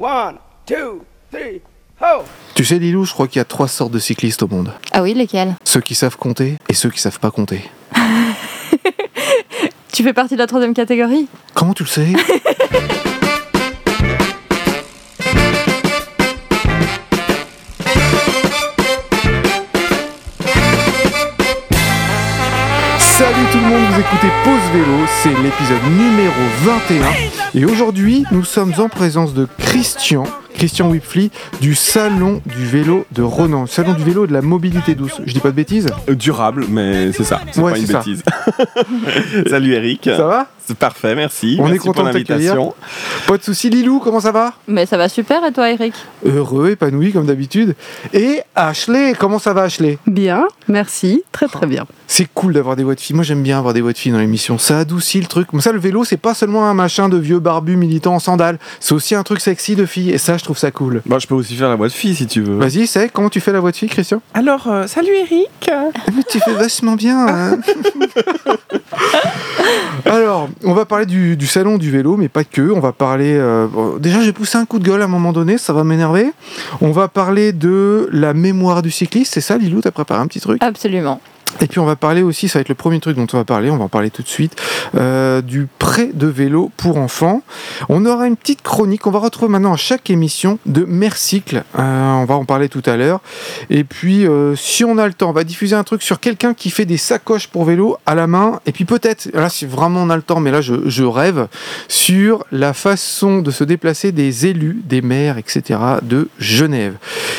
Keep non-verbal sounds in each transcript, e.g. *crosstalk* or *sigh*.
One, two, three, ho! Tu sais, Lilou, je crois qu'il y a trois sortes de cyclistes au monde. Ah oui, lesquels? Ceux qui savent compter et ceux qui savent pas compter. *laughs* Tu fais partie de la troisième catégorie? Comment tu le sais? *laughs* Salut tout le monde, vous écoutez Pause Vélo, c'est l'épisode numéro 21. Et aujourd'hui, nous sommes en présence de Christian, Christian Whipfly, du Salon du vélo de Ronan. Salon du vélo et de la mobilité douce. Je dis pas de bêtises Euh, Durable, mais c'est ça, c'est Ouais, pas une ça. bêtise. *laughs* Salut Eric. Ça va C'est parfait, merci. On est merci content pour l'invitation. Pas de soucis, Lilou, comment ça va Mais ça va super et toi Eric Heureux, épanoui comme d'habitude. Et Ashley, comment ça va Ashley Bien, merci, très très bien. C'est cool d'avoir des voix de filles. Moi j'aime bien avoir des voix de filles dans l'émission. Ça adoucit le truc. Comme ça, le vélo, c'est pas seulement un machin de vieux barbus militants en sandales. C'est aussi un truc sexy de filles. Et ça, je trouve ça cool. Bon, je peux aussi faire la voix de fille si tu veux. Vas-y, c'est comment tu fais la voix de fille, Christian? Alors, euh, salut Eric. Mais tu fais vachement bien. hein. *laughs* Alors, on va parler du, du salon du vélo, mais pas que. On va parler. euh, bon, déjà, j'ai poussé un coup de gueule à un moment donné, ça va m'énerver. On va parler de la mémoire du cycliste, c'est ça, Lilou T'as préparé un petit truc? Absolument. Et puis on va parler aussi, ça va être le premier truc dont on va parler, on va en parler tout de suite, euh, du prêt de vélo pour enfants. On aura une petite chronique, on va retrouver maintenant à chaque émission de Mercycle, Euh, on va en parler tout à l'heure. Et puis euh, si on a le temps, on va diffuser un truc sur quelqu'un qui fait des sacoches pour vélo à la main. Et puis peut-être, là si vraiment on a le temps, mais là je, je rêve, sur la façon de se déplacer des élus, des maires, etc. de Genève.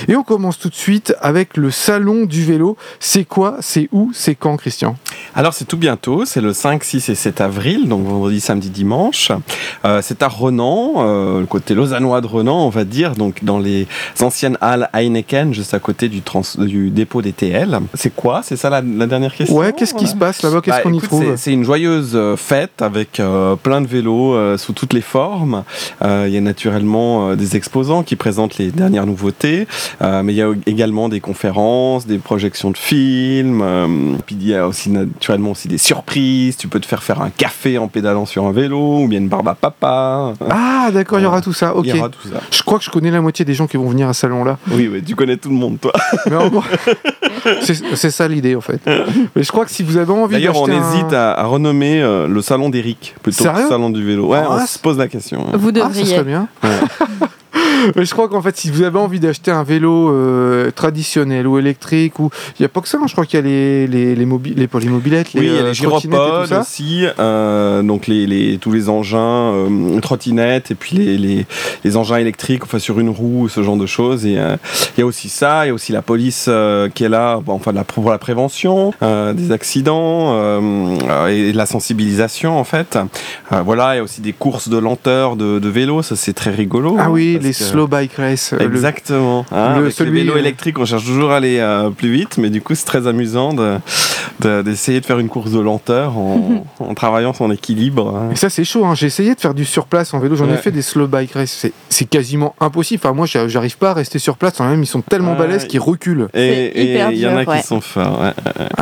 Et on commence tout de suite avec le salon du vélo. C'est quoi? C'est où? C'est quand, Christian? Alors, c'est tout bientôt, c'est le 5, 6 et 7 avril, donc vendredi, samedi, dimanche. Euh, c'est à Renan, euh, le côté lausannois de Renan, on va dire, donc dans les anciennes halles Heineken, juste à côté du, trans- du dépôt des TL. C'est quoi? C'est ça la, la dernière question? Ouais, qu'est-ce qui se passe là-bas? Qu'est-ce Bah, qu'on y trouve? c'est- une joyeuse euh, fête avec euh, plein de vélos euh, sous toutes les formes. Euh, Il y a naturellement des exposants qui présentent les dernières nouveautés, euh, mais il y a également des conférences, des projections de films. euh, puis il y a aussi naturellement aussi des surprises. Tu peux te faire faire un café en pédalant sur un vélo ou bien une barbe à papa. Ah, d'accord, il y aura tout ça. Ok. Il y aura tout ça. Je crois que je connais la moitié des gens qui vont venir à ce salon-là. Oui, oui, tu connais tout le monde, toi. *laughs* C'est ça l'idée en fait. Mais je crois que si vous avez envie D'ailleurs, on un- hésite à, à renommer euh, le salon d'Eric plutôt que le salon du vélo. Ouais, Ah, on c'est- se pose la question. hein. Vous Ah, ça devriez. serait bien. *laughs* Mais je crois qu'en fait, si vous avez envie d'acheter un vélo euh, traditionnel ou électrique, ou il n'y a pas que ça, hein, je crois qu'il y a les, les, les, mobi- les polymobilettes, les, Oui, il y a euh, les gyropodes aussi, euh, donc les, les- tous les engins euh, trottinettes et puis les, les, les engins électriques, enfin sur une roue, ce genre de choses. Et euh, il y a aussi ça, il y a aussi la police euh, qui est là, bon, enfin la, pour la prévention euh, des accidents et de la sensibilisation en fait. Voilà, il y a aussi des courses de lenteur de, de vélo, ça c'est très rigolo. Ah oui, les que- slow bike race. euh, le- Exactement. Hein, le- avec celui, les vélos euh, électriques, on cherche toujours à aller euh, plus vite, mais du coup, c'est très amusant de- d'essayer de, faire une course de lenteur en, *laughs* en travaillant son équilibre. hein. Et ça, c'est chaud. hein. J'ai essayé de faire du surplace en vélo. J'en ai fait des slow bike race. C'est- quasiment impossible. Enfin, moi, j'a- j'arrive pas à rester sur place. Quand même, ils sont tellement Ouais. balèzes qu'ils reculent. Et il y en a ouais. qui sont forts. ouais.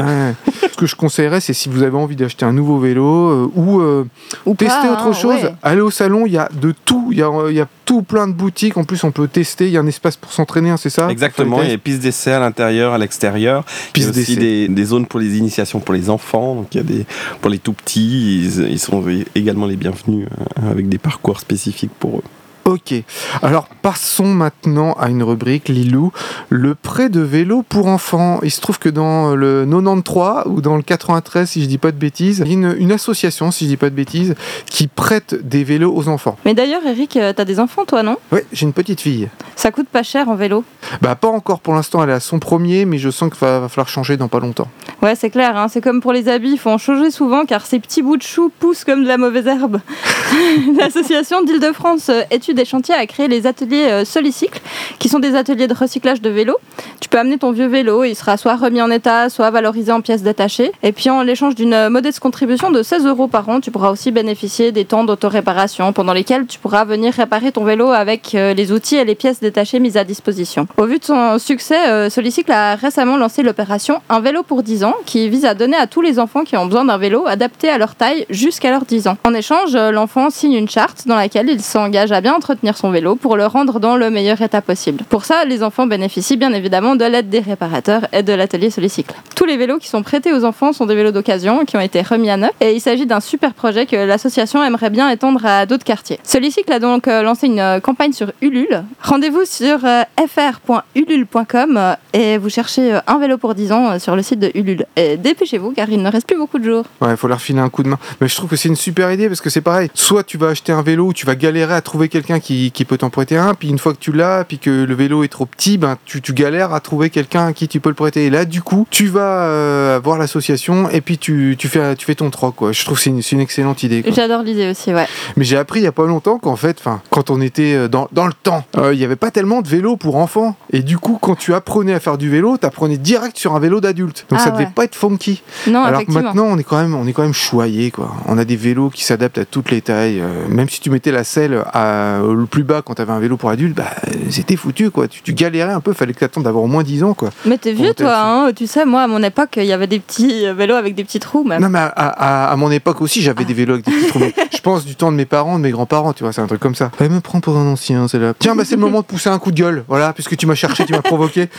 Ouais. Ce que je conseillerais, c'est si vous avez envie d'acheter un nouveau vélo euh, ou euh, Ou tester pas, autre hein, chose, ouais. allez au salon. Il y a de tout. Il y a, il y a tout plein de boutiques. En plus, on peut tester. Il y a un espace pour s'entraîner, hein, c'est ça? Exactement, il y a des pistes d'essai à l'intérieur, à l'extérieur. Il y a aussi des, des zones pour les initiations pour les enfants. Donc il y a des pour les tout petits, ils, sont également les bienvenus euh, avec des parcours spécifiques pour eux. Ok. Alors passons maintenant à une rubrique, Lilou, le prêt de vélo pour enfants. Il se trouve que dans le 93 ou dans le 93, si je dis pas de bêtises, il y a une, une association, si je dis pas de bêtises, qui prête des vélos aux enfants. Mais d'ailleurs Eric, euh, t'as des enfants toi non? Ouais, j'ai une petite fille. Ça coûte pas cher en vélo? Bah pas encore pour l'instant, elle est à son premier, mais je sens qu'il va, va falloir changer dans pas longtemps. Ouais c'est clair, hein, c'est comme pour les habits, il faut en changer souvent car ces petits bouts de choux poussent comme de la mauvaise herbe. *laughs* *laughs* L'association d'Île-de-France euh, Et Chantiers a créé les ateliers euh, Solicycle, qui sont des ateliers de recyclage de vélos. Tu peux amener ton vieux vélo, il sera soit remis en état, soit valorisé en pièces détachées. Et puis en l'échange d'une euh, modeste contribution de 16 euros par an, tu pourras aussi bénéficier des temps d'autoréparation pendant lesquels tu pourras venir réparer ton vélo avec euh, les outils et les pièces détachées mises à disposition. Au vu de son succès, Solicycle a récemment lancé l'opération Un vélo pour 10 ans, qui vise à donner à tous les enfants qui ont besoin d'un vélo adapté à leur taille jusqu'à leurs 10 ans. En échange, l'enfant signe une charte dans laquelle il s'engage à bien d'entretenir son vélo pour le rendre dans le meilleur état possible. Pour ça, les enfants bénéficient bien évidemment de l'aide des réparateurs et de l'atelier Solicycle. Tous les vélos qui sont prêtés aux enfants sont des vélos d'occasion qui ont été remis à neuf et il s'agit d'un super projet que l'association aimerait bien étendre à d'autres quartiers. Solicycle a donc euh, lancé une euh, campagne sur Ulule. Rendez-vous sur euh, fr.ulule.com et vous cherchez un vélo pour 10 ans sur le site de Ulule. Et dépêchez-vous car il ne reste plus beaucoup de jours. Ouais, il faut leur filer un coup de main. Mais je trouve que c'est une super idée parce que c'est pareil. Soit tu vas acheter un vélo où tu vas galérer à trouver quelqu'un qui, qui peut t'en prêter un, puis une fois que tu l'as, puis que le vélo est trop petit, ben tu, tu galères à trouver quelqu'un à qui tu peux le prêter. Et là, du coup, tu vas euh, voir l'association et puis tu, tu, fais, tu fais ton troc. Quoi. Je trouve que c'est une, excellente idée. J'adore l'idée aussi, ouais. Mais j'ai appris il y a pas longtemps qu'en fait, quand on était euh, dans, dans le temps, euh, il n'y avait pas tellement de vélos pour enfants. Et du coup, quand tu apprenais à faire du vélo, tu apprenais direct sur un vélo d'adulte. Donc Ah ça devait ouais. pas être funky. Non, Alors que maintenant, on est quand même, on est quand même choyé, quoi. On a des vélos qui s'adaptent à toutes les tailles. euh, même si tu mettais la selle à, le plus bas quand tu avais un vélo pour adulte, bah, c'était foutu, quoi. Tu, tu galérais un peu, fallait que tu attendes d'avoir au moins 10 ans, quoi. Mais t'es vieux toi, hein tu sais, moi à mon époque, il y avait des petits euh, vélos avec des petits trous même. Non, mais à, à- à mon époque aussi, j'avais des vélos avec des petits trous. *laughs* Je pense du temps de mes parents, de mes grands-parents, tu vois, c'est un truc comme ça. Elle me prend pour un ancien, c'est là. Tiens, bah, c'est le moment de pousser un coup de gueule. Voilà, puisque tu m'as cherché, tu m'as provoqué.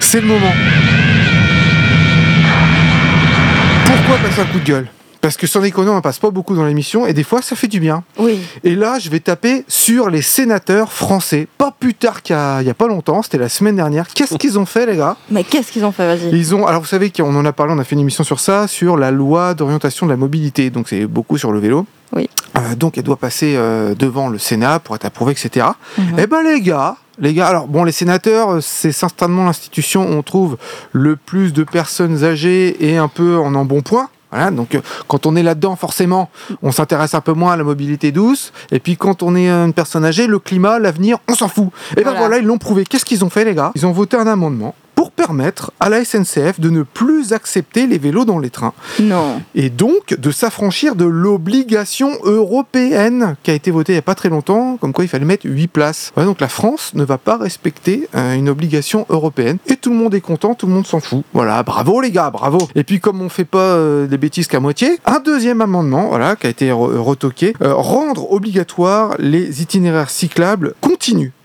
C'est le moment. Pourquoi passer un coup de gueule? Parce que sans déconner, on en passe pas beaucoup dans l'émission et des fois ça fait du bien. Oui. Et là, je vais taper sur les sénateurs français. Pas plus tard qu'il y a, il y a pas longtemps, c'était la semaine dernière. Qu'est-ce qu'ils ont fait, les gars? Mais qu'est-ce qu'ils ont fait, vas-y Ils ont, alors vous savez qu'on en a parlé, on a fait une émission sur ça, sur la loi d'orientation de la mobilité. Donc c'est beaucoup sur le vélo. Oui. Euh, donc elle doit passer euh, devant le Sénat pour être approuvée, etc. Mhm. Eh ben les gars, les gars, alors bon, les sénateurs, euh, c'est certainement l'institution où on trouve le plus de personnes âgées et un peu en embonpoint. Voilà, donc euh, quand on est là-dedans, forcément, on s'intéresse un peu moins à la mobilité douce. Et puis quand on est une personne âgée, le climat, l'avenir, on s'en fout. Et ben voilà, ils l'ont prouvé. Qu'est-ce qu'ils ont fait, les gars? Ils ont voté un amendement pour permettre à la SNCF de ne plus accepter les vélos dans les trains Non. et donc de s'affranchir de l'obligation européenne qui a été votée il n'y a pas très longtemps, comme quoi il fallait mettre 8 places. Ouais, donc la France ne va pas respecter euh, une obligation européenne et tout le monde est content, tout le monde s'en fout. Voilà, bravo les gars, bravo. Et puis comme on fait pas euh, des bêtises qu'à moitié, un deuxième amendement, voilà, qui a été re- retoqué, euh, rendre obligatoire les itinéraires cyclables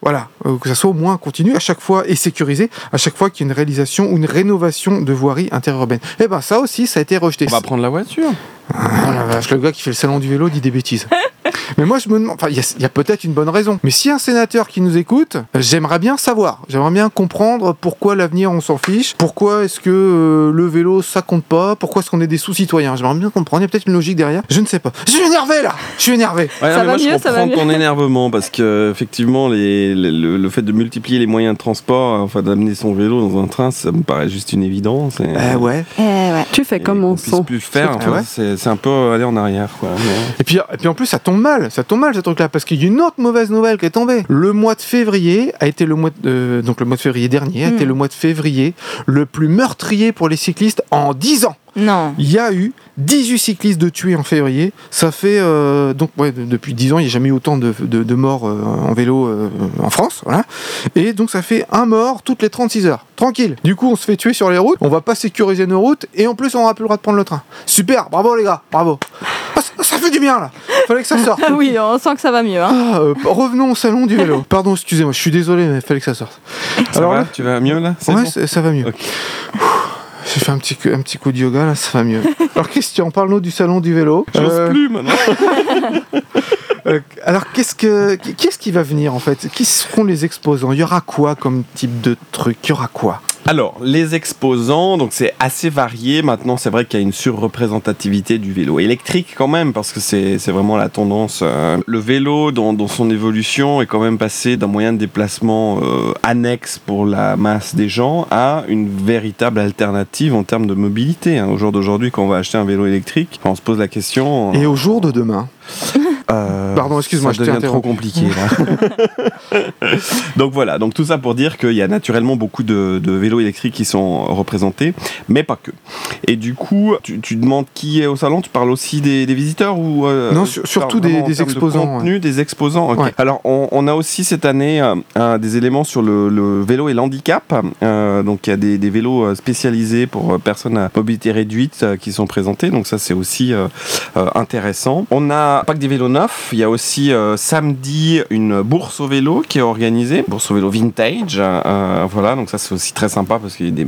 Voilà, euh, que ça soit au moins continu à chaque fois et sécurisé à chaque fois qu'il y a une réalisation ou une rénovation de voirie interurbaine. Et ben ça aussi, ça a été rejeté. On va prendre la voiture. Ah la vache, le gars qui fait le salon du vélo dit des bêtises. *laughs* Mais moi, je me demande, enfin, il y a, il y a peut-être une bonne raison. Mais si un sénateur qui nous écoute, euh, j'aimerais bien savoir, j'aimerais bien comprendre pourquoi l'avenir on s'en fiche, pourquoi est-ce que euh, le vélo ça compte pas, pourquoi est-ce qu'on est des sous-citoyens? J'aimerais bien comprendre, il y a peut-être une logique derrière. Je ne sais pas. Je suis énervé là, je suis énervé. Ouais, Ça non, va moi, je mieux, ça va comprends mieux? ton énervement parce que effectivement, les, les- le, le fait de multiplier les moyens de transport, enfin d'amener son vélo dans un train, ça me paraît juste une évidence. Et, Eh ouais. Eh ouais. Tu fais comme on puisse sent. plus faire, Ah enfin, ouais c'est un peu aller en arrière. Quoi. Mais- Et puis, et puis en plus, ça tombe mal, ça tombe mal ce truc-là, parce qu'il y a une autre mauvaise nouvelle qui est tombée. Le mois de février a été le mois de, donc le mois de février dernier a Hmm. été le mois de février le plus meurtrier pour les cyclistes en 10 ans. Non. Il y a eu 18 cyclistes de tués en février. Ça fait euh, donc ouais, de- depuis 10 ans, il n'y a jamais eu autant de, de- de morts euh, en vélo euh, en France, voilà. Et donc ça fait un mort toutes les 36 heures. Tranquille. Du coup, on se fait tuer sur les routes. On va pas sécuriser nos routes et en plus, on n'aura plus le droit de prendre le train. Super. Bravo les gars. Bravo. Ah, ça, fait du bien là. Fallait que ça sorte. Ah oui, on sent que ça va mieux. Hein. Ah, euh, revenons au salon du vélo. Pardon, excusez-moi, je suis désolé, mais fallait que ça sorte. Ça Alors va là- Tu vas mieux là Ouais, bon ça- va mieux. J'ai fait un petit, coup- un petit coup de yoga, là, ça va mieux. *laughs* Alors, Christian, parle-nous du salon du vélo. J'ose Euh, plus maintenant. *laughs* euh, alors, qu'est-ce, que, qu'est-ce qui va venir, en fait? Qui seront les exposants? Il y aura quoi comme type de truc? Il y aura quoi? Alors, les exposants, donc c'est assez varié. Maintenant, c'est vrai qu'il y a une surreprésentativité du vélo électrique quand même, parce que c'est c'est vraiment la tendance. euh, le vélo, dans, dans son évolution, est quand même passé d'un moyen de déplacement euh, annexe pour la masse des gens à une véritable alternative en termes de mobilité. hein. Au jour d'aujourd'hui, quand on va acheter un vélo électrique, on se pose la question. Et au jour de demain? *laughs* Euh, Pardon, excuse-moi, je devient trop compliqué. là. *laughs* donc voilà, donc tout ça pour dire qu'il y a naturellement beaucoup de, de vélos électriques qui sont représentés, mais pas que. Et du coup, tu, tu demandes qui est au salon, tu parles aussi des, des visiteurs ou euh, Non, sur- surtout des- termes de exposants, contenu, des exposants. Ouais. Alors on, on a aussi cette année euh, des éléments sur le, le vélo et l'handicap. Donc il y a des, des vélos spécialisés pour personnes à mobilité réduite qui sont présentés. Donc ça c'est aussi intéressant. On a pas que des vélos Il y a aussi euh, samedi une bourse au vélo qui est organisée, bourse au vélo vintage. Euh, voilà, donc ça c'est aussi très sympa parce qu'il y a des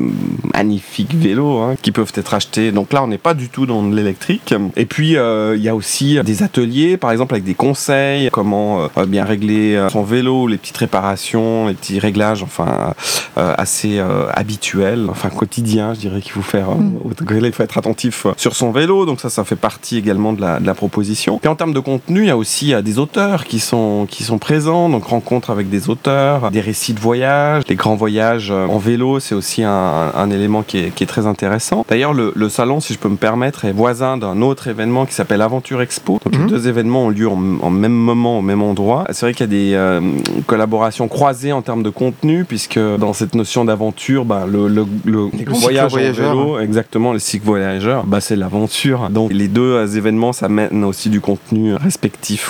magnifiques vélos hein, qui peuvent être achetés. Donc là, on n'est pas du tout dans l'électrique. Et puis euh, il y a aussi des ateliers, par exemple avec des conseils, comment bien régler son vélo, les petites réparations, les petits réglages, enfin assez habituels, enfin quotidiens, je dirais qu'il faut faire. euh, Mm. il faut être attentif sur son vélo. Donc ça, ça fait partie également de la, de la proposition. Puis en termes de contenu, il y a aussi des auteurs qui sont qui sont présents. Donc rencontres avec des auteurs, des récits de voyage, des grands voyages euh, en vélo, c'est aussi un, un élément qui est, qui est très intéressant. D'ailleurs, le, le salon, si je peux me permettre, est voisin d'un autre événement qui s'appelle Aventure Expo. Donc Mhm. les deux événements ont lieu en, en même moment, au même endroit. C'est vrai qu'il y a des euh, collaborations croisées en termes de contenu, puisque dans cette notion d'aventure, bah, le, le, le Les voyage en vélo, exactement, les cycles voyageurs, bah, c'est l'aventure. Donc les deux euh, événements, ça mène aussi du contenu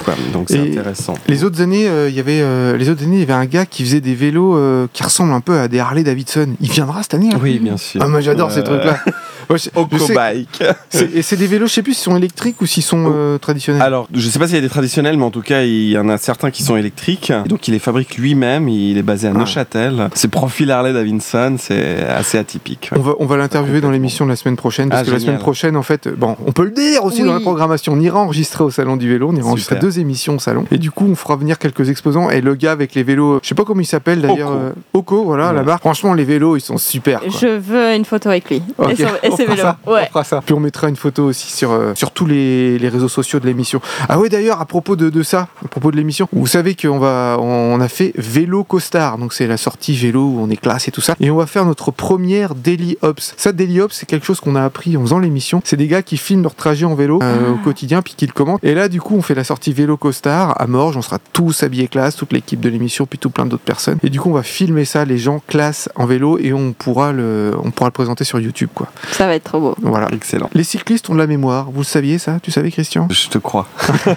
Quoi. Donc c'est intéressant. Les autres années, euh, il y avait euh, les autres années, il y avait un gars qui faisait des vélos euh, qui ressemblent un peu à des Harley Davidson. Il viendra cette année. hein? Oui, bien sûr. Ah, moi j'adore ces trucs-là. *laughs* Ouais, Ocobike. c'est- et c'est des vélos, je sais plus s'ils sont électriques ou s'ils sont euh, traditionnels. Alors, je sais pas s'il y a des traditionnels, mais en tout cas, il y en a certains qui sont électriques. Et donc, il les fabrique lui-même. Il est basé à Ah. Neuchâtel. C'est profil Harley Davidson, c'est assez atypique. On va, on va l'interviewer dans l'émission de la semaine prochaine, parce Ah, que la semaine prochaine, en fait, bon, on peut le dire aussi dans la programmation. On ira enregistrer au salon du vélo, on ira enregistrer deux émissions au salon, et du coup, on fera venir quelques exposants. Et le gars avec les vélos, je sais pas comment il s'appelle d'ailleurs, Oco. euh, Oco, voilà, la Ouais. marque. Franchement, les vélos, ils sont super. quoi. Je veux une photo avec lui. Ok, Et, son- et on fera ça, on Ouais. fera ça. Puis on mettra une photo aussi sur, euh, sur tous les, les réseaux sociaux de l'émission. Ah oui, d'ailleurs, à propos de, de ça, à propos de l'émission, vous savez qu'on va, on a fait Vélo Costard, donc c'est la sortie vélo où on est classe et tout ça. Et on va faire notre première Daily Ops. Ça, Daily Ops, c'est quelque chose qu'on a appris en faisant l'émission. C'est des gars qui filment leur trajet en vélo euh, au quotidien, puis qui le commentent. Et là, du coup, on fait la sortie Vélo Costard à Morges. On sera tous habillés classe, toute l'équipe de l'émission, puis tout plein d'autres personnes. Et du coup, on va filmer ça, les gens classe en vélo, et on pourra le, on pourra le présenter sur YouTube, quoi. Ça va être trop beau. Voilà. Excellent. Les cyclistes ont de la mémoire, vous le saviez ça? Tu savais Christian? Je te crois.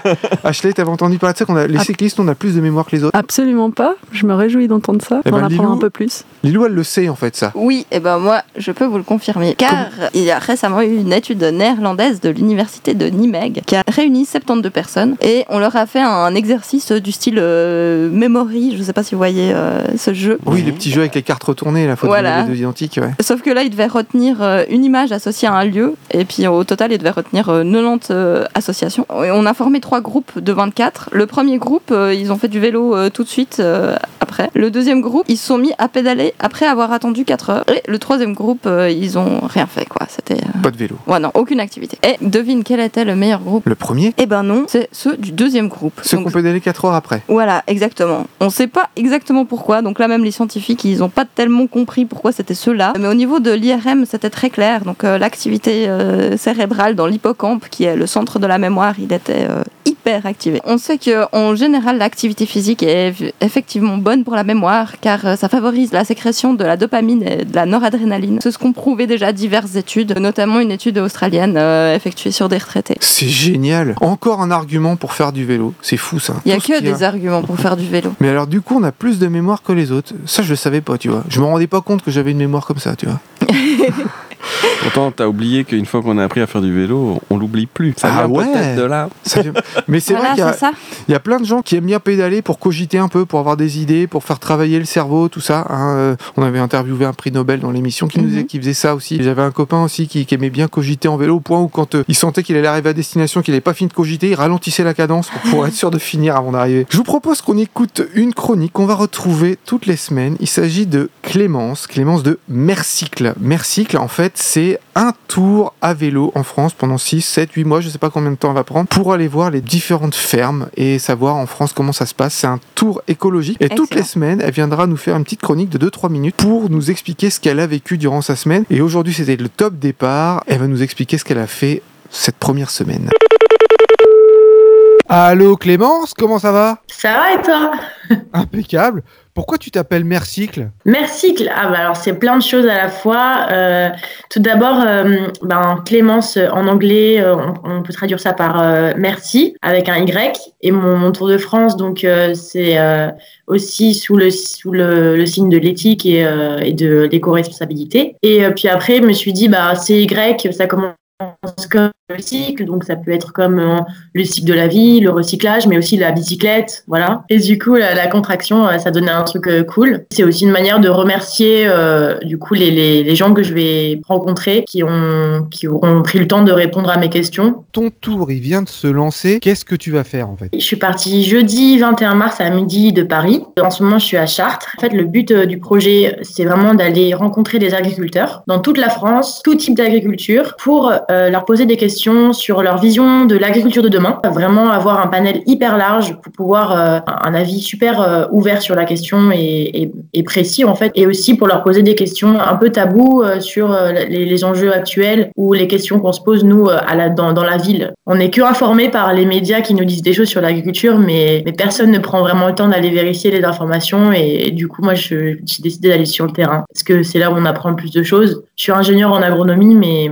*laughs* Ashley, t'avais entendu parler de ça qu'on a... Les cyclistes, on a plus de mémoire que les autres Absolument pas. Je me réjouis d'entendre ça, Eh d'en ben, apprendre Lilou- un peu plus. Lilou, elle le sait en fait ça. Oui, et ben moi, je peux vous le confirmer. Car il y a récemment eu une étude néerlandaise de l'université de Nimeg qui a réuni 72 personnes et on leur a fait un exercice du style euh, Memory. Je sais pas si vous voyez euh, ce jeu. Oui, les petits jeux avec les cartes retournées, la faute Voilà. des deux identiques, ouais. Sauf que là, il devait retenir euh, une image associée à un lieu, et puis au total, il devait retenir euh, 90 euh, associations. Et on a formé trois groupes de 24. Le premier groupe, euh, ils ont fait du vélo euh, tout de suite euh, après. Le deuxième groupe, ils se sont mis à pédaler après avoir attendu 4 heures. Et le troisième groupe, euh, ils ont rien fait, quoi. C'était. euh, Pas de vélo. Ouais, non, aucune activité. Et devine quel était le meilleur groupe? Le premier, Eh ben non, c'est ceux du deuxième groupe. ceux qu'on pédaler 4 heures après. voilà, exactement. On sait pas exactement pourquoi. Donc là, même les scientifiques, ils ont pas tellement compris pourquoi c'était ceux-là. Mais au niveau de l'IRM, c'était très clair. Donc euh, l'activité euh, cérébrale dans l'hippocampe, qui est le centre de la mémoire, il était euh, hyper activé. On sait que en général, l'activité physique est effectivement bonne pour la mémoire, car ça favorise la sécrétion de la dopamine et de la noradrénaline. C'est ce qu'ont prouvé déjà diverses études, notamment une étude australienne effectuée sur des retraités. C'est génial. Encore un argument pour faire du vélo. C'est fou ça. Il y a Tout que y des arguments pour faire du vélo. Mais alors du coup, on a plus de mémoire que les autres. Ça, je le savais pas, tu vois. Je me rendais pas compte que j'avais une mémoire comme ça, tu vois. *laughs* Pourtant, t'as oublié qu'une fois qu'on a appris à faire du vélo, on l'oublie plus. Ça Ah vient ouais. de là. Ça Mais c'est voilà, vrai qu'il y a, c'est ça. Il y a plein de gens qui aiment bien pédaler pour cogiter un peu, pour avoir des idées, pour faire travailler le cerveau, tout ça. hein. Euh, On avait interviewé un prix Nobel dans l'émission qui nous Mhm. disait faisait ça aussi. J'avais un copain aussi qui, qui aimait bien cogiter en vélo au point où quand euh, il sentait qu'il allait arriver à destination, qu'il n'avait pas fini de cogiter, il ralentissait la cadence pour, pour *laughs* être sûr de finir avant d'arriver. Je vous propose qu'on écoute une chronique qu'on va retrouver toutes les semaines. Il s'agit de Clémence, Clémence de Mercycle. Mercycle, en fait, c'est un tour à vélo en France pendant 6, 7, 8 mois, je sais pas combien de temps on va prendre, pour aller voir les différentes fermes et savoir en France comment ça se passe. C'est un tour écologique. Et toutes les semaines, elle viendra nous faire une petite chronique de 2-3 minutes pour nous expliquer ce qu'elle a vécu durant sa semaine. Et aujourd'hui, c'était le top départ. Elle va nous expliquer ce qu'elle a fait cette première semaine. Allô Clémence, comment ça va? Ça va et toi? Impeccable. Pourquoi tu t'appelles Mercycle? Merci. Cl- Ah bah alors c'est plein de choses à la fois. Euh, tout d'abord, euh, ben, Clémence euh, en anglais, euh, on, on peut traduire ça par merci avec un Y. Et mon, mon Tour de France, donc c'est aussi sous le sous le, le signe de l'éthique et, et de l'éco-responsabilité. Et puis après, je me suis dit bah c'est Y, ça commence comme le cycle, donc ça peut être comme euh, le cycle de la vie, le recyclage, mais aussi la bicyclette, voilà. Et du coup, la, la contraction, euh, ça donnait un truc euh, cool. C'est aussi une manière de remercier du coup les, les, les gens que je vais rencontrer qui ont qui auront pris le temps de répondre à mes questions. Ton tour, il vient de se lancer. Qu'est-ce que tu vas faire en fait? Je suis partie jeudi 21 mars à midi de Paris. En ce moment, je suis à Chartres. En fait, le but du projet, c'est vraiment d'aller rencontrer des agriculteurs dans toute la France, tout type d'agriculture, pour euh, leur poser des questions sur leur vision de l'agriculture de demain. Vraiment avoir un panel hyper large pour pouvoir euh, un avis super euh, ouvert sur la question et, et- et précis en fait, et aussi pour leur poser des questions un peu tabous euh, sur euh, les, enjeux actuels ou les questions qu'on se pose nous euh, à la, dans, dans la ville. On n'est que informé par les médias qui nous disent des choses sur l'agriculture, mais, personne ne prend vraiment le temps d'aller vérifier les informations. Et, du coup, moi, j'ai décidé d'aller sur le terrain parce que c'est là où on apprend le plus de choses. Je suis ingénieur en agronomie, mais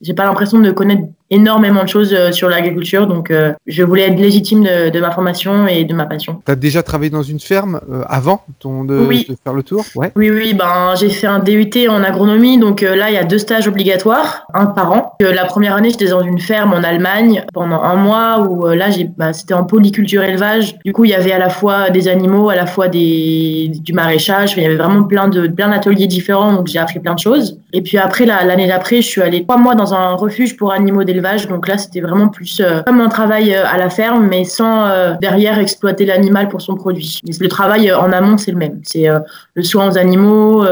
j'ai pas l'impression de connaître énormément de choses euh, sur l'agriculture, donc euh, je voulais être légitime de, de ma formation et de ma passion. T'as déjà travaillé dans une ferme euh, avant ton, de, Oui. de faire le tour? Ouais. Oui, oui, ben, j'ai fait un DUT en agronomie, donc euh, là, il y a deux stages obligatoires, un par an. Euh, la première année, j'étais dans une ferme en Allemagne pendant un mois où euh, là, j'ai, bah, c'était en polyculture élevage. Du coup, il y avait à la fois des animaux, à la fois des, du maraîchage. Il y avait vraiment plein de plein d'ateliers différents, donc j'ai appris plein de choses. Et puis après, la- l'année d'après, je suis allée trois mois dans un refuge pour animaux d'élevage. Donc là, c'était vraiment plus euh, comme un travail euh, à la ferme, mais sans euh, derrière exploiter l'animal pour son produit. Mais Le travail en amont, c'est le même. C'est le soin aux animaux,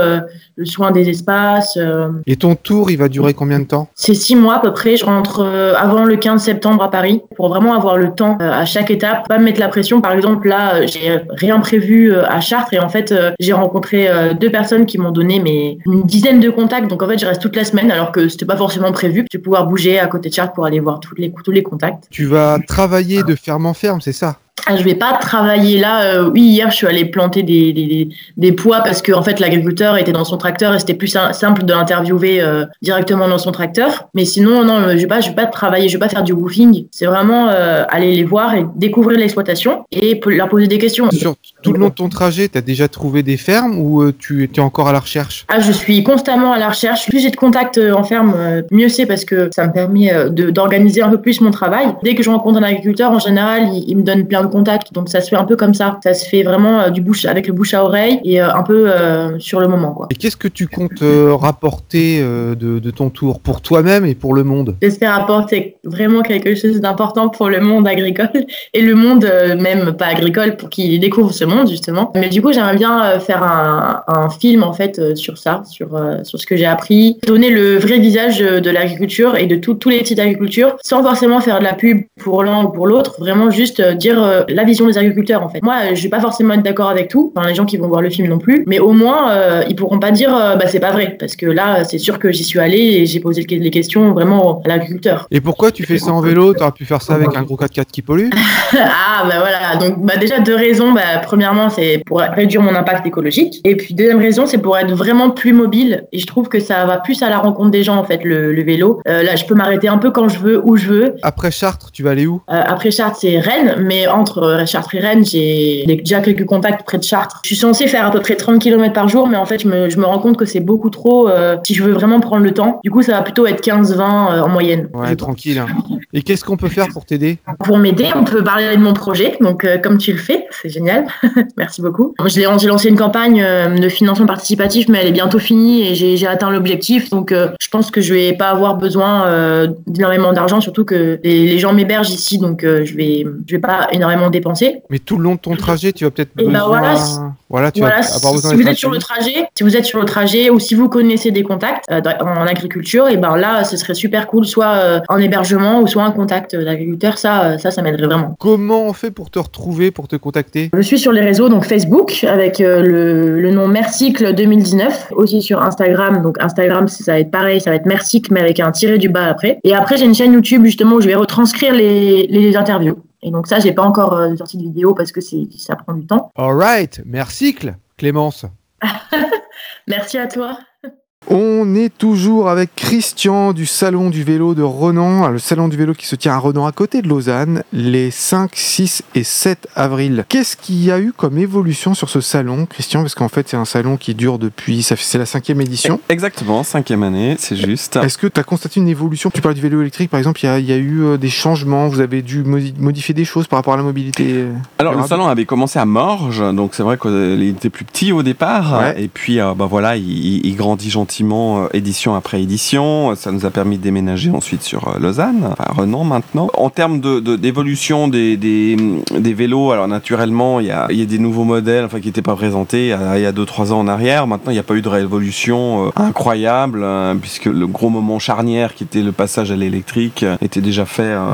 le soin des espaces. euh. Et ton tour, il va durer combien de temps? C'est six mois à peu près. Je rentre euh, avant le 15 septembre à Paris pour vraiment avoir le temps euh, à chaque étape, pas me mettre la pression. Par exemple, là, j'ai rien prévu euh, à Chartres et en fait, euh, j'ai rencontré euh, deux personnes qui m'ont donné mais une dizaine de contacts. Donc en fait, je reste toute la semaine alors que c'était pas forcément prévu. Je vais pouvoir bouger à côté de Chartres pour aller voir tous les tous les contacts. Tu vas travailler de ferme en ferme, c'est ça? Ah, je vais pas travailler là. euh, oui, hier, je suis allée planter des, des, des- pois parce que en fait, l'agriculteur était dans son tracteur et c'était plus sim- simple de l'interviewer euh, directement dans son tracteur. Mais sinon, non, je vais pas, je vais pas travailler, je vais pas faire du woofing. C'est vraiment euh, aller les voir et découvrir l'exploitation et leur poser des questions. Sur tout le long de ton trajet, t'as déjà trouvé des fermes ou euh, tu es encore à la recherche? Ah, je suis constamment à la recherche. Plus j'ai de contacts euh, en ferme, euh, mieux c'est parce que ça me permet euh, d'organiser un peu plus mon travail. Dès que je rencontre un agriculteur, en général, il, il me donne plein de Donc ça se fait un peu comme ça. Ça se fait vraiment euh, du bouche avec le bouche à oreille et euh, un peu euh, sur le moment. Quoi. Et qu'est-ce que tu comptes rapporter de, de ton tour? Pour toi-même et pour le monde? J'espère apporter vraiment quelque chose d'important pour le monde agricole *laughs* et le monde même pas agricole pour qu'il découvre ce monde justement. Mais du coup, j'aimerais bien faire un, un film en fait sur ça, sur, sur ce que j'ai appris, donner le vrai visage de l'agriculture et de tout- tous les types d'agriculture sans forcément faire de la pub pour l'un ou pour l'autre, vraiment juste dire euh, la vision des agriculteurs en fait. Moi, je vais pas forcément être d'accord avec tout, enfin les gens qui vont voir le film non plus, mais au moins euh, ils pourront pas dire euh, bah c'est pas vrai parce que là c'est sûr que j'y suis allée et j'ai posé les questions vraiment à l'agriculteur. Et pourquoi tu fais ça en vélo? T'aurais pu faire ça avec un gros 4x4 qui pollue? *laughs* Ah bah voilà, donc bah, déjà deux raisons. Bah, premièrement, c'est pour réduire mon impact écologique. Et puis deuxième raison, c'est pour être vraiment plus mobile. Et je trouve que ça va plus à la rencontre des gens en fait, le, le vélo. Euh, là, je peux m'arrêter un peu quand je veux, où je veux. Après Chartres, tu vas aller où? Euh, après Chartres, c'est Rennes, mais entre euh, Chartres Rennes, j'ai déjà quelques contacts près de Chartres. Je suis censée faire à peu près 30 km par jour, mais en fait, je me, je me rends compte que c'est beaucoup trop euh, si je veux vraiment prendre le temps. Du coup, ça va plutôt être 15-20 euh, en moyenne. Ouais, tranquille. hein. Et qu'est-ce qu'on peut faire pour t'aider? Pour m'aider, on peut parler de mon projet, donc euh, comme tu le fais, c'est génial. *laughs* Merci beaucoup. J'ai lancé une campagne de financement participatif, mais elle est bientôt finie et j'ai atteint l'objectif. Donc je pense que je vais pas avoir besoin d'énormément d'argent, surtout que les, les gens m'hébergent ici, donc je vais je vais pas énormément dépenser. Mais tout le long de ton trajet, tu vas peut-être bah besoin... voilà, voilà, tu Voilà, vas si, avoir besoin si vous êtes sur le trajet, si vous êtes sur le trajet ou si vous connaissez des contacts euh, en agriculture, et ben là, ce serait super cool, soit euh, en hébergement ou soit un contact d'agriculteur. Ça, euh, ça, ça m'aiderait vraiment. Comment on fait pour te retrouver, pour te contacter? Je suis sur les réseaux, donc Facebook, avec euh, le, le nom Mercycle 2019. Aussi sur Instagram. Donc Instagram, ça va être pareil, ça va être Mercycle, mais avec un tiré du bas après. Et après, j'ai une chaîne YouTube, justement, où je vais retranscrire les, les interviews. Et donc ça, j'ai pas encore euh, sorti de vidéo parce que c'est ça prend du temps. Alright, merci Cl- Clémence. *laughs* Merci à toi. On est toujours avec Christian du Salon du vélo de Renan, le Salon du vélo qui se tient à Renan à côté de Lausanne, les 5, 6 et 7 avril. Qu'est-ce qu'il y a eu comme évolution sur ce salon, Christian? Parce qu'en fait, c'est un salon qui dure depuis, c'est la cinquième édition. Exactement, cinquième année, c'est juste. Est-ce que tu as constaté une évolution? Tu parles du vélo électrique, par exemple, il y a, il y a eu euh, des changements, vous avez dû modi- modifier des choses par rapport à la mobilité euh, Alors le salon avait commencé à Morges, donc c'est vrai qu'il était plus petit au départ, Ouais. et puis euh, bah voilà, il, il- il grandit gentiment euh, édition après édition. Ça nous a permis de déménager ensuite sur euh, Lausanne, enfin Renan maintenant. En termes de- de- d'évolution des, des, des vélos, alors naturellement il y a, il y a des nouveaux modèles, enfin qui n'étaient pas présentés il y a- il y a 2-3 ans en arrière. Maintenant il n'y a pas eu de révolution euh, incroyable, puisque le gros moment charnière qui était le passage à l'électrique était déjà fait euh,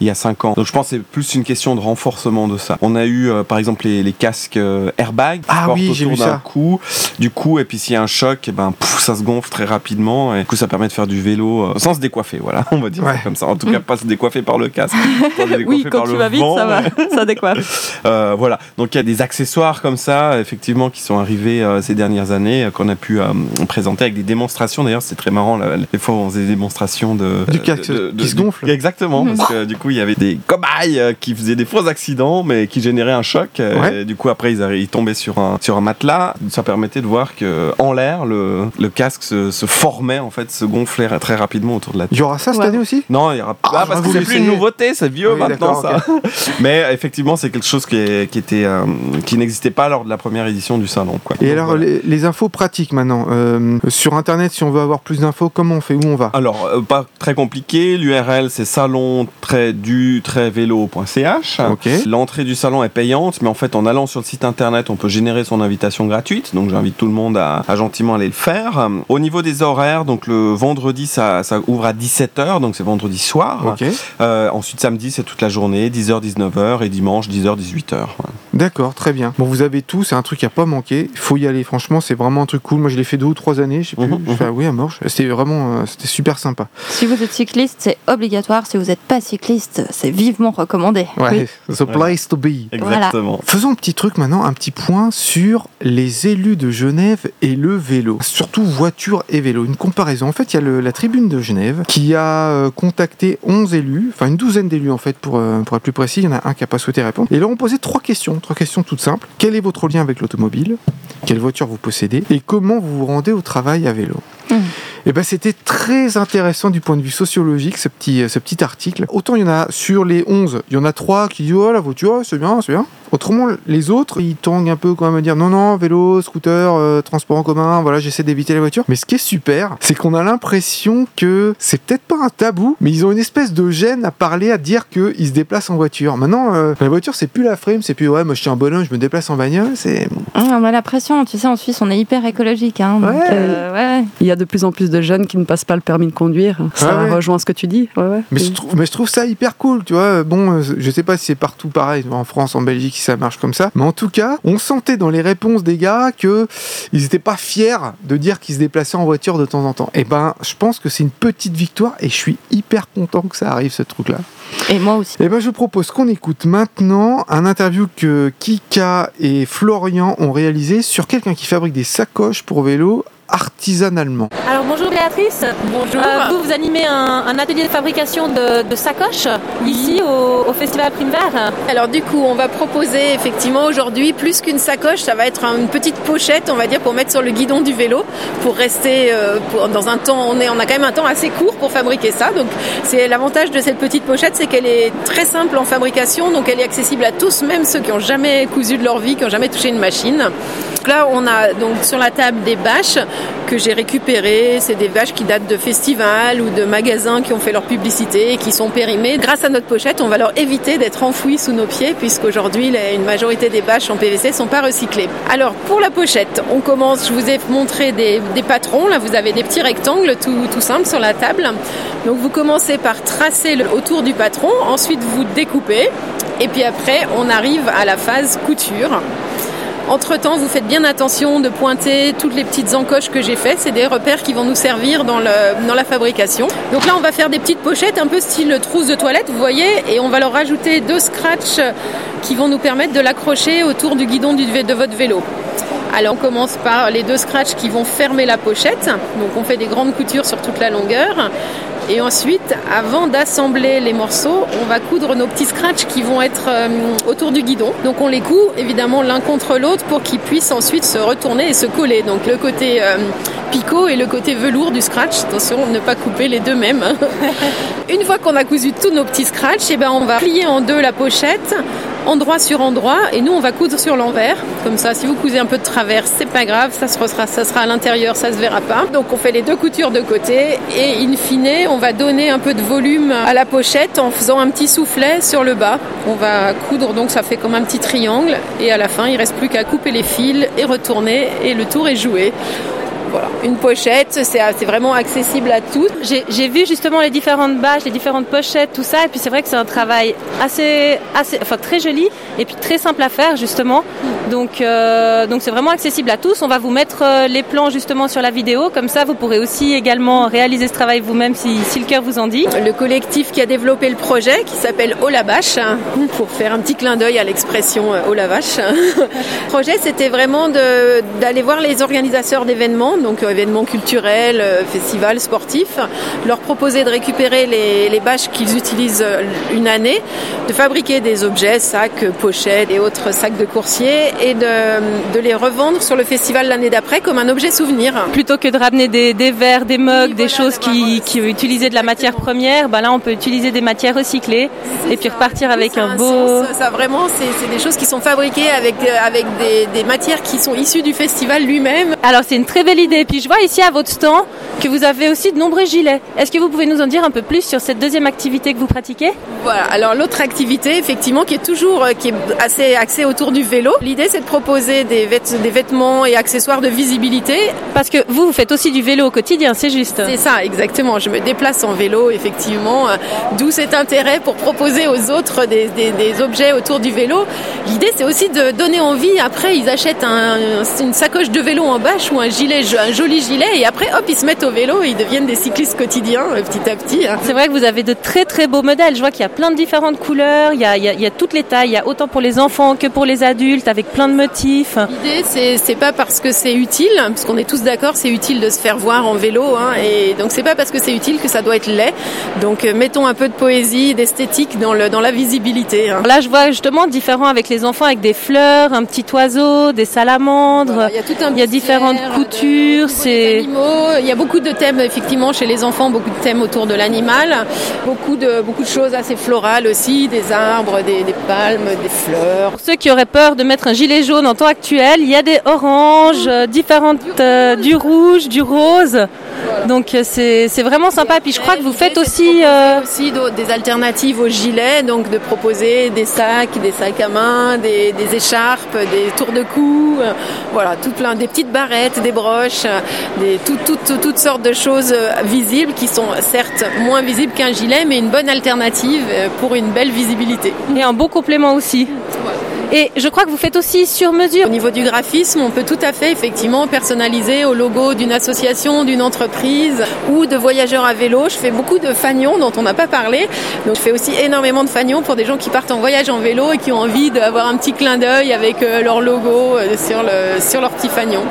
il y a 5 ans. Donc je pense que c'est plus une question de renforcement de ça. On a eu euh, par exemple les, les casques euh, airbag qui Ah portent oui, j'ai autour d'un coup, du coup et puis s'il y a un choc, et ben pouf, ça se gonfle très rapidement et du coup ça permet de faire du vélo euh, sans se décoiffer, voilà, *laughs* on va dire ça Ouais. comme ça. En tout cas pas se décoiffer par le casque, *laughs* Oui, quand par tu vas vite, vent, ça va, *laughs* ça décoiffe. Euh, voilà, donc il y a des accessoires comme ça, effectivement, qui sont arrivés euh, ces dernières années, qu'on a pu euh, présenter avec des démonstrations. D'ailleurs, c'est très marrant, là, les fois où on faisait des démonstrations de... Du casque de- qui se du- gonfle. Exactement, parce que du coup, il y avait des cobayes qui faisaient des faux accidents, mais qui généraient un choc. Ouais. et du coup, après, ils tombaient sur un, sur un matelas. Ça permettait de voir que en l'air, le, le casque se, se formait, en fait, se gonflait très rapidement autour de la tête. Il y aura ça cette Ouais. année aussi? Non, il y aura Ah, pas parce que c'est plus une nouveauté, c'est vieux Oui, maintenant ça. *laughs* Mais effectivement, c'est quelque chose qui, est- qui était euh, qui n'existait pas lors de la première édition du salon. Quoi. Et Donc, alors, voilà. les, les infos pratiques maintenant. Euh, sur Internet, si on veut avoir plus d'infos, comment on fait? Où on va? Alors, euh, pas très compliqué. L'URL, c'est salon du vélo.ch. Ok. L'entrée du salon est payante, mais en fait, en allant sur le site internet, on peut générer son invitation gratuite. Donc, j'invite tout le monde à, à gentiment aller le faire. Au niveau des horaires, donc le vendredi, ça, ça ouvre à 17h, donc c'est vendredi soir. Euh, ensuite, samedi, c'est toute la journée, 10h, 19h, et dimanche, 10h, 18h. D'accord, très bien. Bon, vous avez tout, c'est un truc à pas manquer. Il faut y aller, franchement, c'est vraiment un truc cool. Moi, je l'ai fait deux ou trois années, je sais plus. Mhm, Je fais, ah oui, à Morges. C'était vraiment, euh, c'était super sympa. Si vous êtes cycliste, c'est obligatoire. Si vous n'êtes pas cycliste, c'est vivement recommandé. Ouais, the place to be. Exactement. Faisons un petit truc maintenant, un petit point sur les élus de Genève et le vélo. Surtout voiture et vélo. Une comparaison. En fait, il y a la tribune de Genève qui a euh, contacté 11 élus, enfin une douzaine d'élus en fait, pour, euh, pour être plus précis. Il y en a un qui n'a pas souhaité répondre. Et leur ont posé trois questions. Trois questions toutes simples. Quel est votre lien avec l'automobile? Quelle voiture vous possédez? Et comment vous vous rendez au travail à vélo? Mhm. Et ben c'était très intéressant du point de vue sociologique ce petit, euh, ce petit article. Autant il y en a sur les 11, il y en a trois qui disent oh la voiture oh, c'est bien, c'est bien. Autrement les autres ils tendent un peu quand même à dire non non vélo, scooter, euh, transport en commun, voilà j'essaie d'éviter la voiture. Mais ce qui est super, c'est qu'on a l'impression que c'est peut-être pas un tabou, mais ils ont une espèce de gêne à parler, à dire qu'ils se déplacent en voiture. Maintenant euh, la voiture c'est plus la frame, c'est plus ouais moi je suis un bonhomme, je me déplace en bagnole, c'est Hum, on a la pression. Tu sais, en Suisse, on est hyper écologique. Hein, donc, Ouais. euh, ouais. Il y a de plus en plus de jeunes qui ne passent pas le permis de conduire. Ça ouais. rejoint ce que tu dis. Ouais, ouais. Mais je, trouve, mais je trouve ça hyper cool, tu vois. Bon, euh, je sais pas si c'est partout pareil, en France, en Belgique, si ça marche comme ça. Mais en tout cas, on sentait dans les réponses des gars que ils étaient pas fiers de dire qu'ils se déplaçaient en voiture de temps en temps. Et ben, je pense que c'est une petite victoire et je suis hyper content que ça arrive, ce truc-là. Et moi aussi. Et ben, je propose qu'on écoute maintenant un interview que Kika et Florian ont réalisé sur quelqu'un qui fabrique des sacoches pour vélo artisanalement. Alors bonjour Béatrice. Bonjour. Euh, vous, vous animez un, un atelier de fabrication de, de sacoches ici au, au Festival Prime Vert. Alors du coup, on va proposer effectivement aujourd'hui plus qu'une sacoche, ça va être une petite pochette, on va dire, pour mettre sur le guidon du vélo, pour rester euh, pour- dans un temps. On, est, on a quand même un temps assez court pour fabriquer ça. Donc c'est l'avantage de cette petite pochette, c'est qu'elle est très simple en fabrication, donc elle est accessible à tous, même ceux qui ont jamais cousu de leur vie, qui ont jamais touché une machine. Donc là, on a donc sur la table des bâches que j'ai récupérées. C'est des bâches qui datent de festivals ou de magasins qui ont fait leur publicité et qui sont périmées. Grâce à notre pochette, on va leur éviter d'être enfouis sous nos pieds puisqu'aujourd'hui, une majorité des bâches en PVC sont pas recyclées. Alors, pour la pochette, on commence, je vous ai montré des, patrons. Là, vous avez des petits rectangles tout, tout simples sur la table. Donc, vous commencez par tracer le, autour du patron. Ensuite, vous découpez. Et puis après, on arrive à la phase couture. Entre-temps, vous faites bien attention de pointer toutes les petites encoches que j'ai faites. C'est des repères qui vont nous servir dans, la fabrication. Donc là, on va faire des petites pochettes un peu style trousse de toilette, vous voyez, et on va leur rajouter deux scratchs qui vont nous permettre de l'accrocher autour du guidon de votre vélo. Alors on commence par les deux scratchs qui vont fermer la pochette. Donc on fait des grandes coutures sur toute la longueur. Et ensuite, avant d'assembler les morceaux, on va coudre nos petits scratchs qui vont être euh, autour du guidon. Donc on les coud évidemment l'un contre l'autre pour qu'ils puissent ensuite se retourner et se coller. Donc le côté euh, picot et le côté velours du scratch. Attention, ne pas couper les deux mêmes. *laughs* Une fois qu'on a cousu tous nos petits scratchs, et eh ben on va plier en deux la pochette endroit sur endroit et nous on va coudre sur l'envers. Comme ça si vous cousez un peu de travers c'est pas grave ça sera, ça sera à l'intérieur ça se verra pas. Donc on fait les deux coutures de côté et in fine on va donner un peu de volume à la pochette en faisant un petit soufflet sur le bas. On va coudre donc ça fait comme un petit triangle et à la fin il reste plus qu'à couper les fils et retourner et le tour est joué voilà. Une pochette, c'est vraiment accessible à tous. J'ai vu justement les différentes bâches, les différentes pochettes, tout ça, et puis c'est vrai que c'est un travail assez, assez, enfin très joli et puis très simple à faire justement. Donc euh, donc c'est vraiment accessible à tous. On va vous mettre euh, les plans justement sur la vidéo, comme ça vous pourrez aussi également réaliser ce travail vous-même si, si, le cœur vous en dit. Le collectif qui a développé le projet, qui s'appelle Oh la vache, pour faire un petit clin d'œil à l'expression Oh la vache. *laughs* le projet, c'était vraiment d'aller voir les organisateurs d'événements donc euh, événements culturels, euh, festivals sportifs, leur proposer de récupérer les, bâches qu'ils utilisent euh, une année, de fabriquer des objets, sacs, pochettes et autres sacs de coursier et de, les revendre sur le festival l'année d'après comme un objet souvenir. Plutôt que de ramener des, verres, des mugs, des choses qui, qui utilisaient de la matière première, bah là on peut utiliser des matières recyclées et puis repartir avec un, beau... ça vraiment, c'est des choses qui sont fabriquées avec, avec des, des matières qui sont issues du festival lui-même. Alors c'est une très belle idée. Et puis je vois ici à votre stand que vous avez aussi de nombreux gilets. Est-ce que vous pouvez nous en dire un peu plus sur cette deuxième activité que vous pratiquez? Voilà, alors l'autre activité effectivement qui est toujours euh, qui est assez axée autour du vélo. L'idée c'est de proposer des, des vêtements et accessoires de visibilité. Parce que vous, vous faites aussi du vélo au quotidien, c'est juste C'est ça, exactement. Je me déplace en vélo effectivement, euh, d'où cet intérêt pour proposer aux autres des, des, objets autour du vélo. L'idée c'est aussi de donner envie, après ils achètent un, une sacoche de vélo en bâche ou un gilet un joli gilet et après hop ils se mettent au vélo et ils deviennent des cyclistes quotidiens euh, petit à petit. Hein. C'est vrai que vous avez de très très beaux modèles. Je vois qu'il y a plein de différentes couleurs, il y a, il y a, toutes les tailles, il y a autant pour les enfants que pour les adultes avec plein de motifs. L'idée c'est, c'est pas parce que c'est utile, parce qu'on est tous d'accord c'est utile de se faire voir en vélo hein, et donc c'est pas parce que c'est utile que ça doit être laid. Donc euh, mettons un peu de poésie, d'esthétique dans, le, dans la visibilité. Hein. Là je vois justement différent avec les enfants avec des fleurs, un petit oiseau, des salamandres. il y a, tout un il y a différentes coutures c'est. Il y a beaucoup de thèmes effectivement chez les enfants, beaucoup de thèmes autour de l'animal, beaucoup de beaucoup de choses assez florales aussi, des arbres, des, palmes, des fleurs. Pour ceux qui auraient peur de mettre un gilet jaune en temps actuel, il y a des oranges, euh, différentes, euh, du rouge, du rose. Donc euh, c'est vraiment sympa. Puis je crois que vous faites aussi, aussi des alternatives aux gilets, donc de proposer des sacs, des sacs à main, des, des écharpes, des tours de cou, voilà, tout plein, des petites barrettes, des broches, des, toutes sortes de choses euh, visibles qui sont certes moins visibles qu'un gilet, mais une bonne alternative euh, pour une belle visibilité. Et un beau complément aussi. Et je crois que vous faites aussi sur mesure. Au niveau du graphisme, on peut tout à fait effectivement personnaliser au logo d'une association, d'une entreprise ou de voyageurs à vélo. Je fais beaucoup de fagnons dont on n'a pas parlé. Donc je fais aussi énormément de fagnons pour des gens qui partent en voyage en vélo et qui ont envie d'avoir un petit clin d'œil avec euh, leur logo sur, le, sur leur petit fagnon.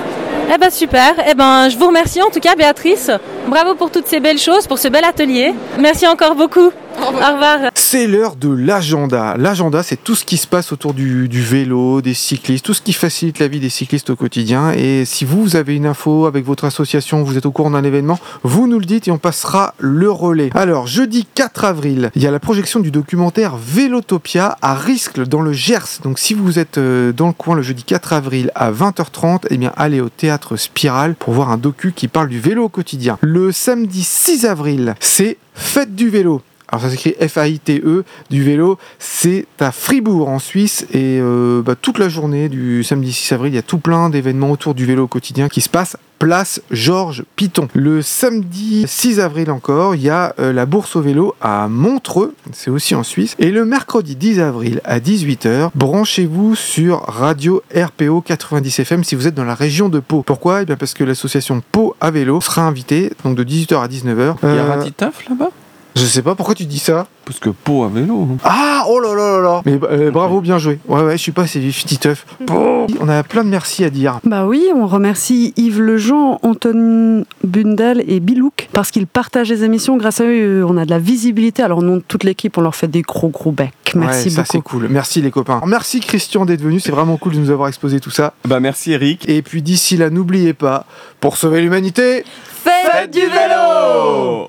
Eh ben super. Eh ben je vous remercie en tout cas Béatrice. Bravo pour toutes ces belles choses, pour ce bel atelier. Merci encore beaucoup. Au revoir. C'est l'heure de l'agenda. L'agenda, c'est tout ce qui se passe autour du, vélo, des cyclistes, tout ce qui facilite la vie des cyclistes au quotidien. Et si vous avez une info avec votre association, vous êtes au courant d'un événement, vous nous le dites et on passera le relais. Alors, jeudi 4 avril, il y a la projection du documentaire Vélotopia à Riscle dans le Gers. Donc, si vous êtes euh, dans le coin le jeudi 4 avril à 20h30, eh bien, allez au théâtre Spirale pour voir un docu qui parle du vélo au quotidien. Le samedi 6 avril, c'est Fête du vélo alors ça s'écrit F-A-I-T-E, du vélo, c'est à Fribourg en Suisse et euh, bah, toute la journée du samedi 6 avril, il y a tout plein d'événements autour du vélo quotidien qui se passent place Georges Piton. Le samedi 6 avril encore, il y a euh, la bourse au vélo à Montreux, c'est aussi en Suisse. Et le mercredi 10 avril à 18h, branchez-vous sur Radio RPO 90 FM si vous êtes dans la région de Pau. Pourquoi? Eh bien parce que l'association Pau à vélo sera invitée, donc de 18h à 19h. Il y a Ratitaf là-bas? Je sais pas pourquoi tu dis ça. Parce que Pau à vélo. Ah, oh là là là là. Mais euh, bravo, bien joué. Ouais, ouais, je suis pas assez vif, Titeuf. Bon, on a plein de merci à dire. Bah oui, on remercie Yves Lejean, Anton Bundel et Bilouk parce qu'ils partagent les émissions. Grâce à eux, on a de la visibilité. Alors, au nom de toute l'équipe, on leur fait des gros gros becs. Merci Ouais, ça c'est beaucoup. cool. Merci les copains. Merci Christian d'être venu. C'est vraiment cool de nous avoir exposé tout ça. Bah merci Eric. Et puis d'ici là, n'oubliez pas, pour sauver l'humanité, Faites du vélo